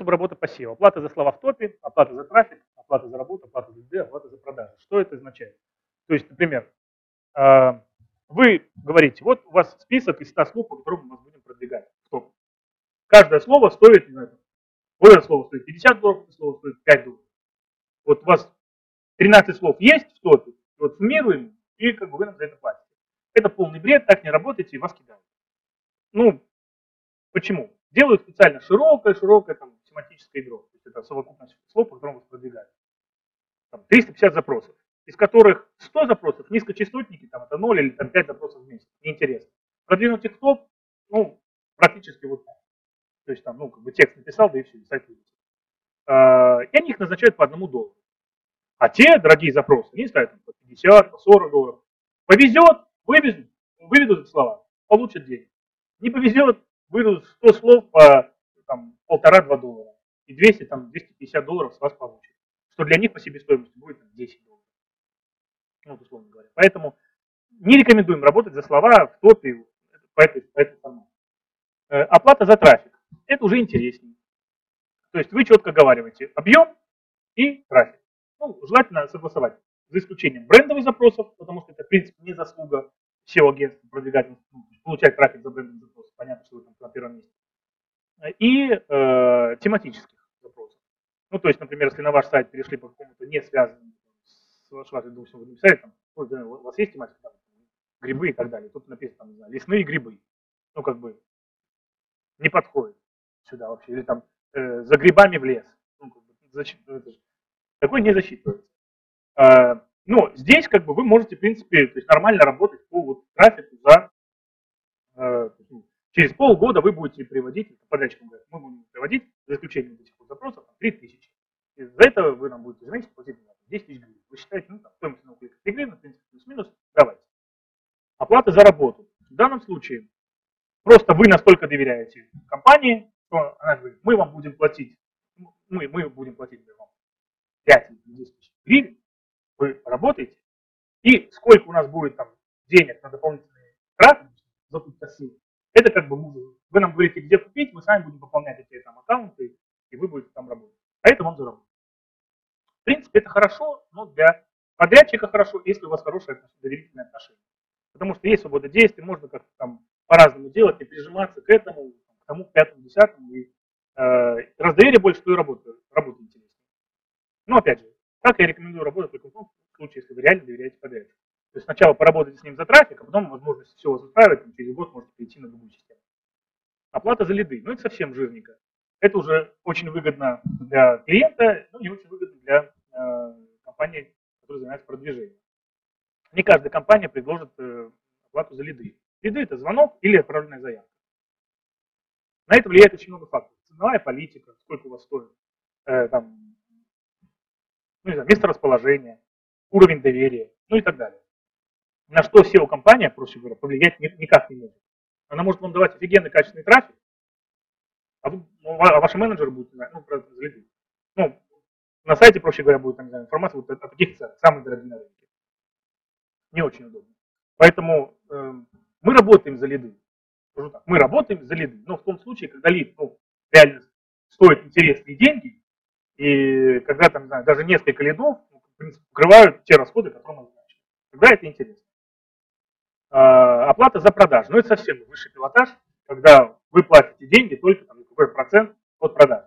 способы работы по. Оплата за слова в топе, оплата за трафик, оплата за работу, оплата за лиды, оплата за продажи. Что это означает? То есть, например, а, вы говорите, вот у вас список из 100 слов, по которым мы вас будем продвигать в топ. Каждое слово стоит, не знаю, вот это слово стоит 50 долларов, это слово стоит 5 долларов. Вот у вас 13 слов есть в топе, вот суммируем, и как бы вы нам за это платите. Это полный бред, так не работаете, и вас кидают. Ну, почему? Делают специально широкое-широкое там, тематическое ядро. То есть это совокупность слов, по которым вас продвигают. Там 350 запросов, из которых 100 запросов низкочастотники, там это 0 или там 5 запросов в месяц. Неинтересно. В топ, ну, практически вот так. То есть там, ну, как бы текст написал, да и все, и сайт вылетел. А, и они их назначают по одному доллару. А те дорогие запросы, они ставят по 50, по 40 долларов. Повезет, вывезут, выведут слова, получат деньги. Не повезет, выйдут 100 слов по там, полтора-два доллара. И 200, там, 250 долларов с вас получат. Что для них по себестоимости будет там, 10 долларов. Ну, вот, условно говоря. Поэтому не рекомендуем работать за слова в топе по этой, по этой формате. Э, оплата за трафик. Это уже интереснее. То есть вы четко оговариваете объем и трафик. Ну, желательно согласовать, за исключением брендовых запросов, потому что это, в принципе, не заслуга SEO-агентства продвигать, ну, получать трафик за брендовые запросы. Понятно, что вы там на первом месте. И э, тематических запросов. Ну, то есть, например, если на ваш сайт перешли по какому-то не связанному с вашим, вы написали, там, у вас есть тематика, там, грибы и так далее. Тут написано, там, не знаю, лесные грибы. Ну, как бы, не подходит сюда вообще. Или там, э, за грибами в лес. Ну, как бы, ну, это же, такой не засчитывается. А, но здесь, как бы, вы можете, в принципе, то есть нормально работать по вот, трафику за э, ну, через полгода вы будете приводить, подрядчикам говорят, мы будем приводить, за исключением этих вот запросов, 3 тысячи. И за это вы нам будете ежемесячно платить 10 тысяч гривен. Вы считаете, ну, там, стоимость одного клика 3 гривны, в принципе, плюс-минус, давайте. Оплата за работу. В данном случае просто вы настолько доверяете компании, что она говорит, мы вам будем платить, мы, мы будем платить вам 5 или 10 тысяч гривен, вы работаете, и сколько у нас будет там денег на дополнительные траты, закуп кассы, это как бы вы нам говорите, где купить, мы сами будем пополнять эти там аккаунты, и вы будете там работать. А это вам заработать. В принципе, это хорошо, но для подрядчика хорошо, если у вас хорошее доверительное отношение. Потому что есть свобода действий, можно как-то там по-разному делать, и прижиматься к этому, к тому, к пятому, десятому. И, э, раз доверие больше, то и работа, работа интереснее. Но опять же, как я рекомендую работать только в том случае, если вы реально доверяете подрядчику. То есть сначала поработайте с ним за трафик, а потом, возможно, если все вас устраивает, через год можете перейти на другую систему. Оплата за лиды. Ну, это совсем жирненько. Это уже очень выгодно для клиента, но не очень выгодно для э, компании, которая занимается продвижением. Не каждая компания предложит э, оплату за лиды. Лиды – это звонок или отправленная заявка. На это влияет очень много факторов. Ценовая политика, сколько у вас стоит, э, там, ну, не знаю, место расположения, уровень доверия, ну и так далее. На что SEO-компания, проще говоря, повлиять никак не может. Она может вам давать офигенный качественный трафик, а, вы, ну, а ваши менеджеры будут, ну, просто залететь. Ну, на сайте, проще говоря, будет там, не знаю, информация вот о таких ценах, самые дорогие на рынке. Не очень удобно. Поэтому э, мы работаем за лиды. Мы работаем за лиды. Но в том случае, когда лид ну, реально стоит интересные деньги, и когда там, не знаю, даже несколько лидов ну, в принципе, покрывают те расходы, которые мы назначили. Тогда это интересно. А, оплата за продажу. Ну, это совсем высший пилотаж, когда вы платите деньги только там, какой процент от продаж.